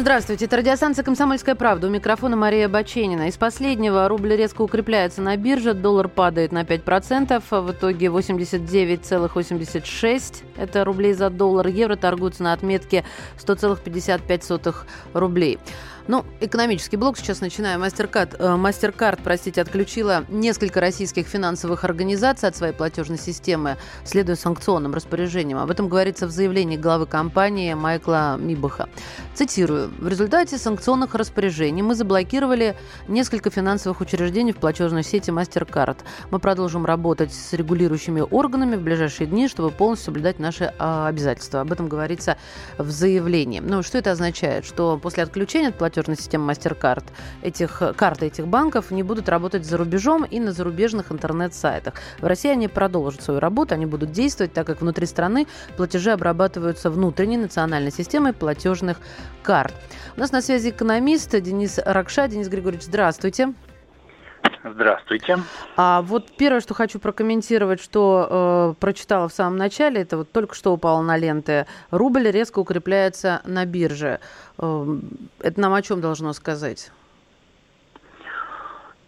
Здравствуйте, это радиостанция «Комсомольская правда». У микрофона Мария Баченина. Из последнего рубль резко укрепляется на бирже, доллар падает на 5%, в итоге 89,86 это рублей за доллар. Евро торгуются на отметке 100,55 рублей. Ну, экономический блок сейчас. Мастеркард, э, Мастеркард, простите, отключила несколько российских финансовых организаций от своей платежной системы, следуя санкционным распоряжениям. Об этом говорится в заявлении главы компании Майкла Мибаха. Цитирую. В результате санкционных распоряжений мы заблокировали несколько финансовых учреждений в платежной сети Мастеркард. Мы продолжим работать с регулирующими органами в ближайшие дни, чтобы полностью соблюдать наши а, обязательства. Об этом говорится в заявлении. Ну, что это означает? Что после отключения от платежной платежной системы MasterCard, этих, карты этих банков не будут работать за рубежом и на зарубежных интернет-сайтах. В России они продолжат свою работу, они будут действовать, так как внутри страны платежи обрабатываются внутренней национальной системой платежных карт. У нас на связи экономист Денис Ракша. Денис Григорьевич, здравствуйте. Здравствуйте. А вот первое, что хочу прокомментировать, что э, прочитала в самом начале, это вот только что упало на ленты. Рубль резко укрепляется на бирже. Э, это нам о чем должно сказать?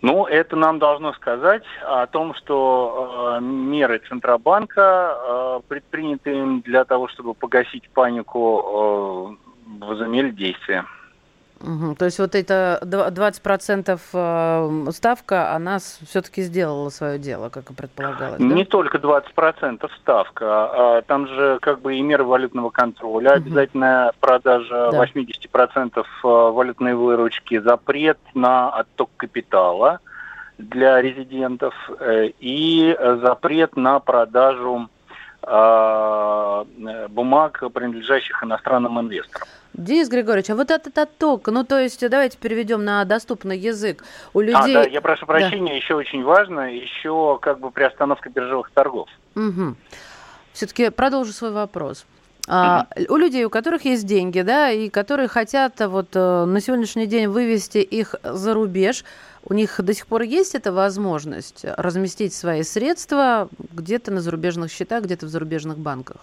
Ну, это нам должно сказать о том, что э, меры Центробанка, э, предпринятые для того, чтобы погасить панику, э, возымели действие. Угу. То есть вот эта 20% э, ставка, она все-таки сделала свое дело, как и предполагалось, да? Не только 20% ставка, а там же как бы и меры валютного контроля, угу. обязательная продажа да. 80% э, валютной выручки, запрет на отток капитала для резидентов э, и запрет на продажу бумаг, принадлежащих иностранным инвесторам. Денис Григорьевич, а вот этот отток, ну то есть давайте переведем на доступный язык. У людей... А, да, я прошу прощения, да. еще очень важно, еще как бы приостановка биржевых торгов. Угу. Все-таки продолжу свой вопрос. А, у людей, у которых есть деньги, да, и которые хотят вот э, на сегодняшний день вывести их за рубеж, у них до сих пор есть эта возможность разместить свои средства где-то на зарубежных счетах, где-то в зарубежных банках?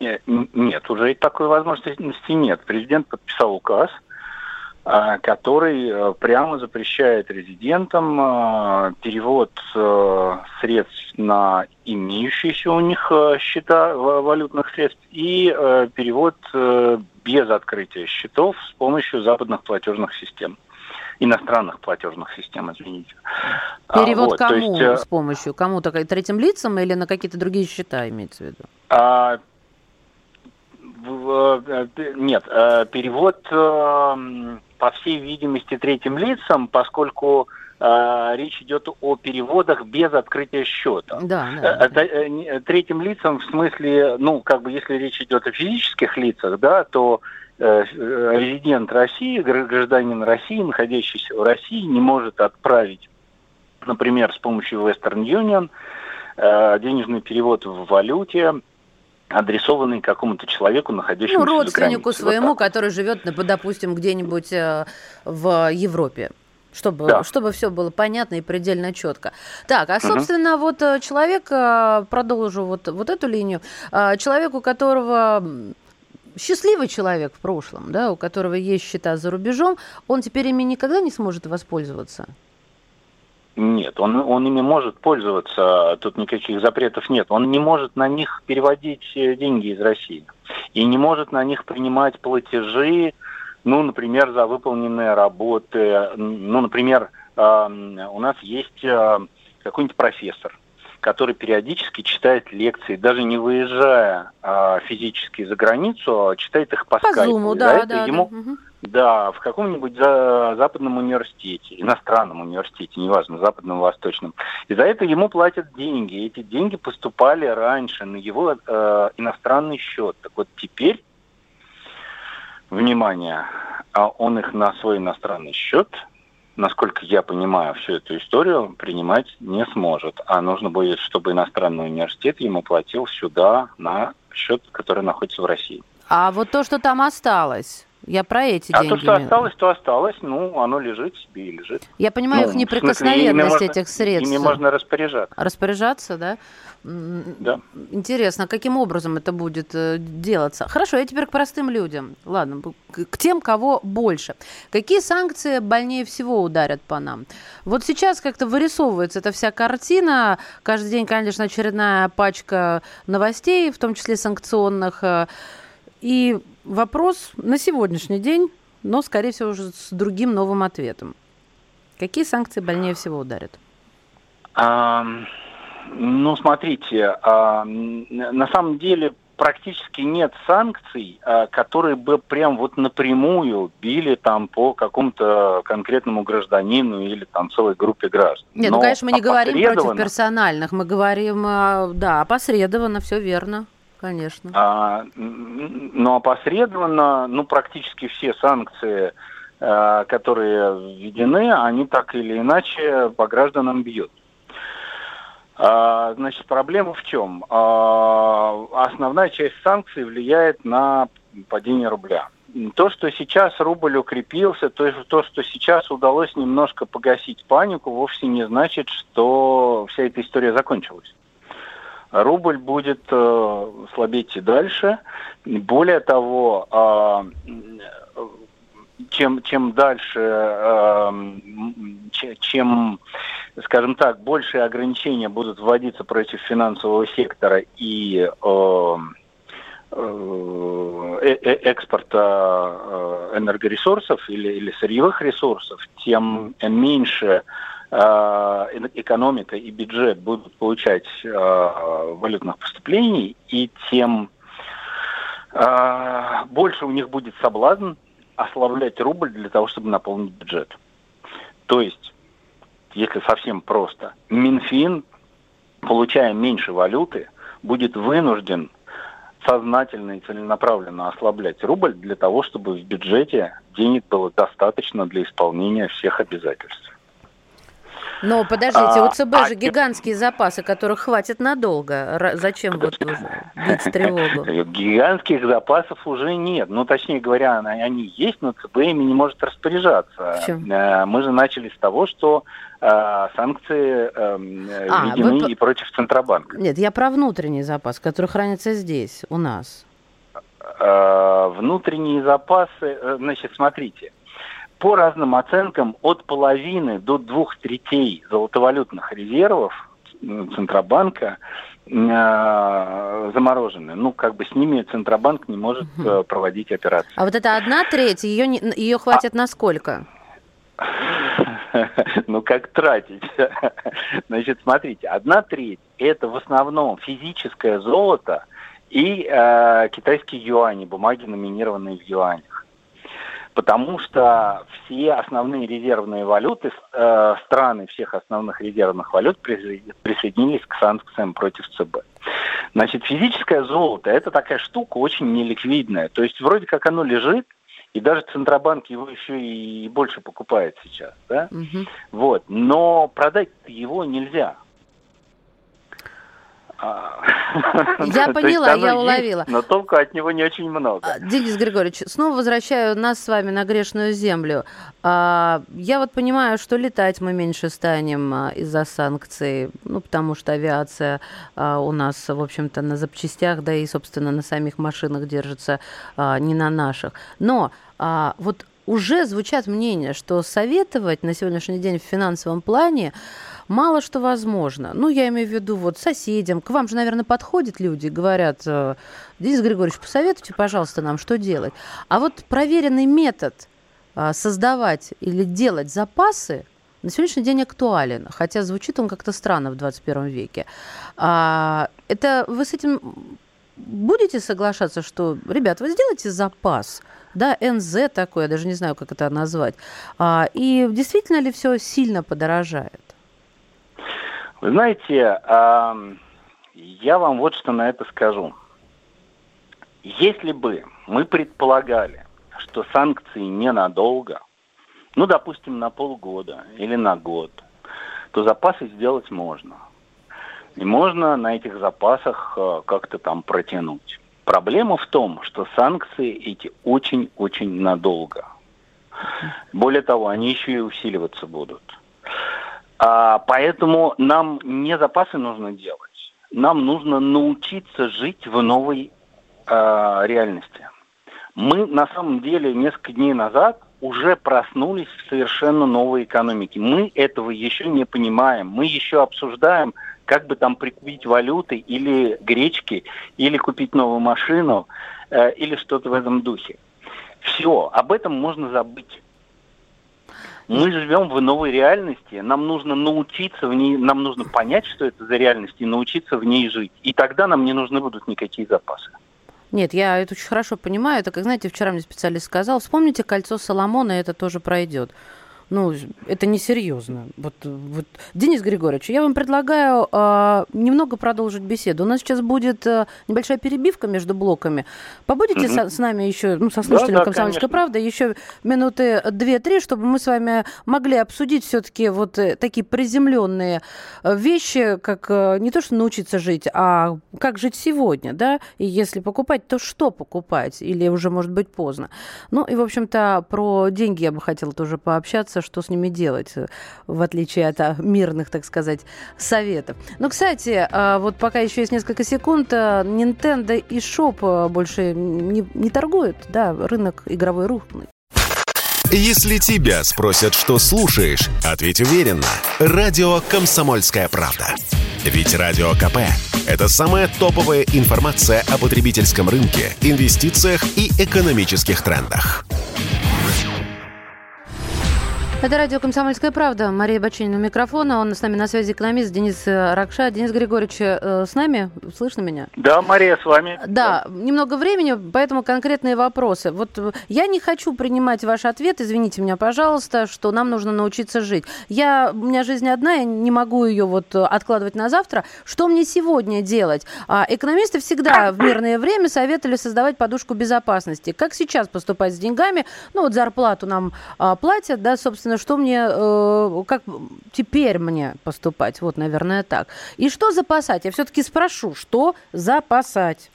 Нет, уже такой возможности нет. Президент подписал указ, а, который э, прямо запрещает резидентам а, перевод э, средств на имеющиеся у них э, счета валютных средств и перевод без открытия счетов с помощью западных платежных систем иностранных платежных систем, извините. А, Перевод вот, кому есть, с помощью? Кому? то Третьим лицам или на какие-то другие счета имеется в виду? А, Э, нет, э, перевод, э, по всей видимости, третьим лицам, поскольку речь идет о переводах без открытия счета. Да, да, да. Третьим лицам в смысле, ну, как бы, если речь идет о физических лицах, да, то резидент России, гражданин России, находящийся в России, не может отправить, например, с помощью Western Union денежный перевод в валюте адресованный какому-то человеку, находящемуся ну, родственнику своему, вот который живет, допустим, где-нибудь э, в Европе чтобы, да. чтобы все было понятно и предельно четко. Так, а собственно, угу. вот э, человек, э, продолжу вот, вот эту линию, человек, у которого счастливый человек в прошлом, да, у которого есть счета за рубежом, он теперь ими никогда не сможет воспользоваться? Нет, он, он ими может пользоваться, тут никаких запретов нет. Он не может на них переводить э, деньги из России. И не может на них принимать платежи, ну, например, за выполненные работы. Ну, например, у нас есть э, какой-нибудь профессор, который периодически читает лекции, даже не выезжая а, физически за границу, а читает их по, по скайпу. Зуму, да, да, ему, да. Угу. Да, в каком-нибудь за, западном университете, иностранном университете, неважно, западном, восточном. И за это ему платят деньги. Эти деньги поступали раньше на его э, иностранный счет. Так вот теперь, внимание, а он их на свой иностранный счет, насколько я понимаю всю эту историю, принимать не сможет. А нужно будет, чтобы иностранный университет ему платил сюда на счет, который находится в России. А вот то, что там осталось, Я про эти а деньги. А то, что осталось, то осталось. Ну, оно лежит себе и лежит. Я понимаю ну, их неприкосновенность смысле, этих средств. Ими можно распоряжаться. Распоряжаться, да? Да. Интересно, каким образом это будет э, делаться? Хорошо, я теперь к простым людям. Ладно, к тем, кого больше. Какие санкции больнее всего ударят по нам? Вот сейчас как-то вырисовывается эта вся картина. Каждый день, конечно, очередная пачка новостей, в том числе санкционных. Э, и вопрос на сегодняшний день, но, скорее всего, уже с другим новым ответом. Какие санкции больнее всего ударят? Um... Ну, смотрите, а, на самом деле практически нет санкций, а, которые бы прям вот напрямую били там по какому-то конкретному гражданину или там целой группе граждан. Нет, ну, конечно, мы не говорим против персональных, мы говорим, а, да, опосредованно, все верно. Конечно. А, но опосредованно, ну, практически все санкции, которые введены, они так или иначе по гражданам бьют. А, значит, проблема в чем? А, основная часть санкций влияет на падение рубля. То, что сейчас рубль укрепился, то, то, что сейчас удалось немножко погасить панику, вовсе не значит, что вся эта история закончилась. Рубль будет э, слабеть и дальше. Более того, э, чем, чем дальше, э, чем, скажем так, большие ограничения будут вводиться против финансового сектора и э, э, э экспорта э, энергоресурсов или, или сырьевых ресурсов, тем меньше э, экономика и бюджет будут получать валютных поступлений, и тем больше у них будет соблазн ослаблять рубль для того, чтобы наполнить бюджет. То есть, если совсем просто, Минфин, получая меньше валюты, будет вынужден сознательно и целенаправленно ослаблять рубль для того, чтобы в бюджете денег было достаточно для исполнения всех обязательств. Но подождите, у ЦБ а, же гигантские запасы, которых хватит надолго. Зачем вот бить тревогу? Гигантских запасов уже нет. Ну, точнее говоря, они есть, но ЦБ ими не может распоряжаться. Э, мы же начали с того, что э, санкции эм, а, введены вы... и против Центробанка. Нет, я про внутренний запас, который хранится здесь, у нас. Э, внутренние запасы, значит, смотрите – по разным оценкам от половины до двух третей золотовалютных резервов Центробанка э, заморожены. Ну, как бы с ними Центробанк не может угу. проводить операции. А вот это одна треть, ее, не, ее хватит а... на сколько? Ну, как тратить? Значит, смотрите, одна треть – это в основном физическое золото и э, китайские юани, бумаги, номинированные в юанях потому что все основные резервные валюты, э, страны всех основных резервных валют присоединились к санкциям против ЦБ. Значит, физическое золото – это такая штука очень неликвидная. То есть вроде как оно лежит, и даже Центробанк его еще и больше покупает сейчас. Да? Угу. Вот. Но продать его нельзя. А, я поняла, я уловила. но толку от него не очень много. А, Денис Григорьевич, снова возвращаю нас с вами на грешную землю. А, я вот понимаю, что летать мы меньше станем из-за санкций, ну, потому что авиация у нас, в общем-то, на запчастях, да и, собственно, на самих машинах держится не на наших. Но вот уже звучат мнения, что советовать на сегодняшний день в финансовом плане мало что возможно. Ну, я имею в виду вот соседям. К вам же, наверное, подходят люди, говорят, э, Денис Григорьевич, посоветуйте, пожалуйста, нам, что делать. А вот проверенный метод э, создавать или делать запасы на сегодняшний день актуален, хотя звучит он как-то странно в 21 веке. А, это вы с этим будете соглашаться, что, ребят, вы сделайте запас, да, НЗ такое, я даже не знаю, как это назвать, а, и действительно ли все сильно подорожает? Вы знаете, я вам вот что на это скажу. Если бы мы предполагали, что санкции ненадолго, ну, допустим, на полгода или на год, то запасы сделать можно. И можно на этих запасах э, как-то там протянуть. Проблема в том, что санкции эти очень-очень надолго. Более того, они еще и усиливаться будут. А, поэтому нам не запасы нужно делать. Нам нужно научиться жить в новой а, реальности. Мы на самом деле несколько дней назад уже проснулись в совершенно новой экономике. Мы этого еще не понимаем. Мы еще обсуждаем, как бы там прикупить валюты или гречки, или купить новую машину, э, или что-то в этом духе. Все, об этом можно забыть. Мы живем в новой реальности, нам нужно научиться в ней, нам нужно понять, что это за реальность, и научиться в ней жить. И тогда нам не нужны будут никакие запасы. Нет, я это очень хорошо понимаю. Это, как знаете, вчера мне специалист сказал, вспомните кольцо Соломона, и это тоже пройдет ну, это несерьезно. Вот, вот, Денис Григорьевич, я вам предлагаю э, немного продолжить беседу. У нас сейчас будет э, небольшая перебивка между блоками. Побудете mm-hmm. с, с нами еще, ну, со слушателями да, да, «Комсомольской правды», еще минуты две-три, чтобы мы с вами могли обсудить все-таки вот э, такие приземленные э, вещи, как э, не то, что научиться жить, а как жить сегодня, да? И если покупать, то что покупать? Или уже, может быть, поздно? Ну, и, в общем-то, про деньги я бы хотела тоже пообщаться разбираться, что с ними делать, э, в отличие от а, мирных, так сказать, советов. Но, кстати, а, вот пока еще есть несколько секунд, а, Nintendo и Shop больше не, не торгуют, да, рынок игровой рухнул. Если тебя спросят, что слушаешь, ответь уверенно. Радио «Комсомольская правда». Ведь Радио КП – это самая топовая информация о потребительском рынке, инвестициях и экономических трендах. Это радио «Комсомольская правда». Мария Бачинина у микрофона. Он с нами на связи экономист Денис э, Ракша. Денис Григорьевич, э, с нами? Слышно меня? Да, Мария, с вами. Да, да, немного времени, поэтому конкретные вопросы. Вот э, я не хочу принимать ваш ответ, извините меня, пожалуйста, что нам нужно научиться жить. Я, у меня жизнь одна, я не могу ее вот откладывать на завтра. Что мне сегодня делать? А экономисты всегда в мирное время советовали создавать подушку безопасности. Как сейчас поступать с деньгами? Ну вот зарплату нам а, платят, да, собственно, собственно, что мне, э, как теперь мне поступать? Вот, наверное, так. И что запасать? Я все-таки спрошу, что запасать?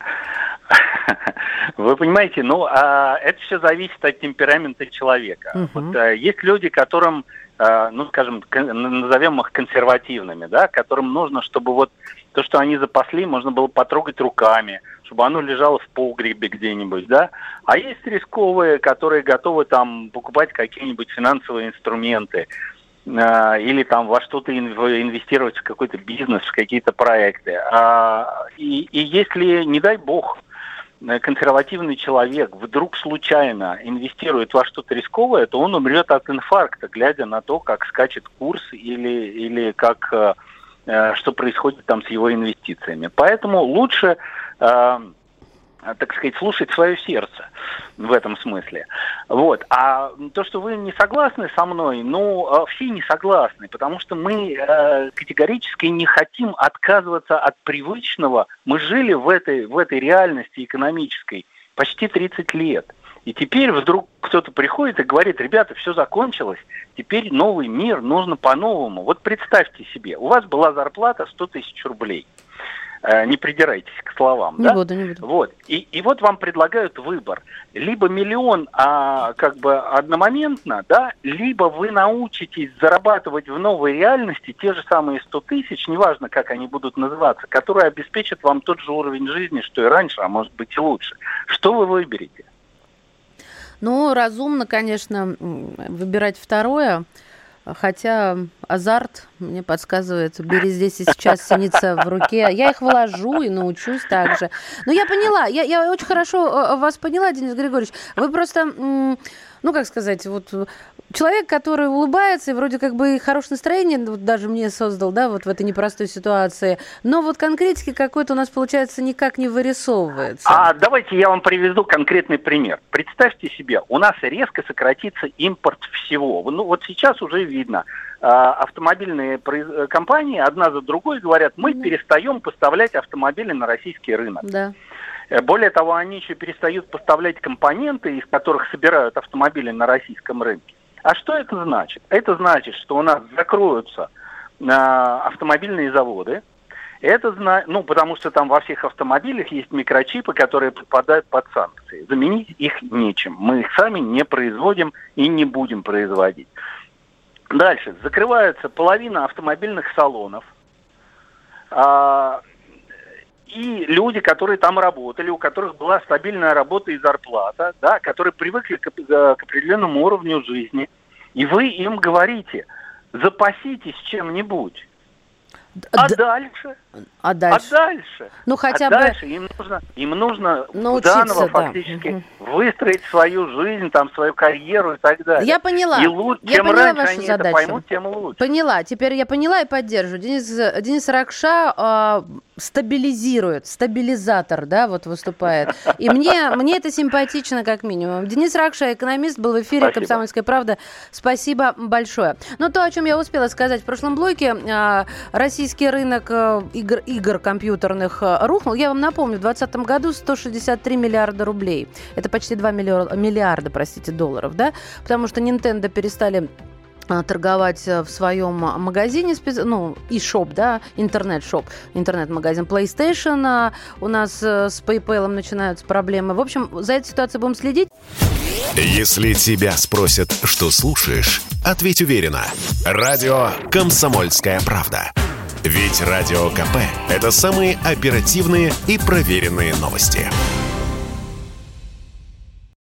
Вы понимаете, ну, а, это все зависит от темперамента человека. Угу. Вот, а, есть люди, которым, а, ну, скажем, назовем их консервативными, да, которым нужно, чтобы вот то, что они запасли, можно было потрогать руками, чтобы оно лежало в погребе где-нибудь, да. А есть рисковые, которые готовы там покупать какие-нибудь финансовые инструменты э, или там во что-то инвестировать в какой-то бизнес, в какие-то проекты. А, и, и если, не дай бог, консервативный человек вдруг случайно инвестирует во что-то рисковое, то он умрет от инфаркта, глядя на то, как скачет курс или, или как, э, э что происходит там с его инвестициями. Поэтому лучше э, так сказать, слушать свое сердце в этом смысле. Вот. А то, что вы не согласны со мной, ну, э, все не согласны, потому что мы э, категорически не хотим отказываться от привычного. Мы жили в этой, в этой реальности экономической почти 30 лет. И теперь вдруг кто-то приходит и говорит, ребята, все закончилось, теперь новый мир, нужно по-новому. Вот представьте себе, у вас была зарплата 100 тысяч рублей – Э, не придирайтесь к словам. Не да? буду, не буду. Вот. И, и вот вам предлагают выбор. Либо миллион а, как бы одномоментно, да, либо вы научитесь зарабатывать в новой реальности те же самые 100 тысяч, неважно, как они будут называться, которые обеспечат вам тот же уровень жизни, что и раньше, а может быть и лучше. Что вы выберете? Ну, разумно, конечно, выбирать второе. Хотя азарт мне подсказывает, бери здесь и сейчас синица в руке. Я их вложу и научусь также. Но я поняла, я, я очень хорошо э, вас поняла, Денис Григорьевич. Вы просто, ну как сказать, вот человек, который улыбается и вроде как бы хорошее настроение вот даже мне создал, да, вот в этой непростой ситуации. Но вот конкретики какой-то у нас, получается, никак не вырисовывается. А давайте я вам приведу конкретный пример. Представьте себе, у нас резко сократится импорт всего. Ну вот сейчас уже видно, а, автомобильные компании одна за другой говорят, мы mm-hmm. перестаем поставлять автомобили на российский рынок. Да. Э, более того, они еще перестают поставлять компоненты, из которых собирают автомобили на российском рынке. А что это значит? Это значит, что у нас закроются э, автомобильные заводы, Это, ну, потому что там во всех автомобилях есть микрочипы, которые попадают под санкции. Заменить их нечем. Мы их сами не производим и не будем производить. Дальше. Закрывается половина автомобильных салонов. А, и люди, которые там работали, у которых была стабильная работа и зарплата, да, которые привыкли к, к определенному уровню жизни, и вы им говорите, запаситесь чем-нибудь. А дальше? А дальше? А дальше? Ну хотя а бы... дальше им нужно, им нужно Научиться, заново да. фактически угу. выстроить свою жизнь, там свою карьеру и так далее. Я поняла. И лучше, я чем поняла раньше вашу они задачу. это поймут, тем лучше. Поняла. Теперь я поняла и поддерживаю. Денис, Денис Ракша э, стабилизирует, стабилизатор, да, вот выступает. И мне, мне это симпатично как минимум. Денис Ракша, экономист, был в эфире Спасибо. «Комсомольская правда». Спасибо большое. Но то, о чем я успела сказать в прошлом блоке, э, российский рынок э, игр, игр компьютерных э, рухнул. Я вам напомню, в 2020 году 163 миллиарда рублей. Это почти 2 миллиарда, миллиарда простите, долларов, да? Потому что Nintendo перестали э, торговать в своем магазине, ну, и шоп, да, интернет-шоп, интернет-магазин PlayStation. А у нас э, с PayPal начинаются проблемы. В общем, за этой ситуацией будем следить. Если тебя спросят, что слушаешь, ответь уверенно. Радио «Комсомольская правда». Ведь Радио КП – это самые оперативные и проверенные новости.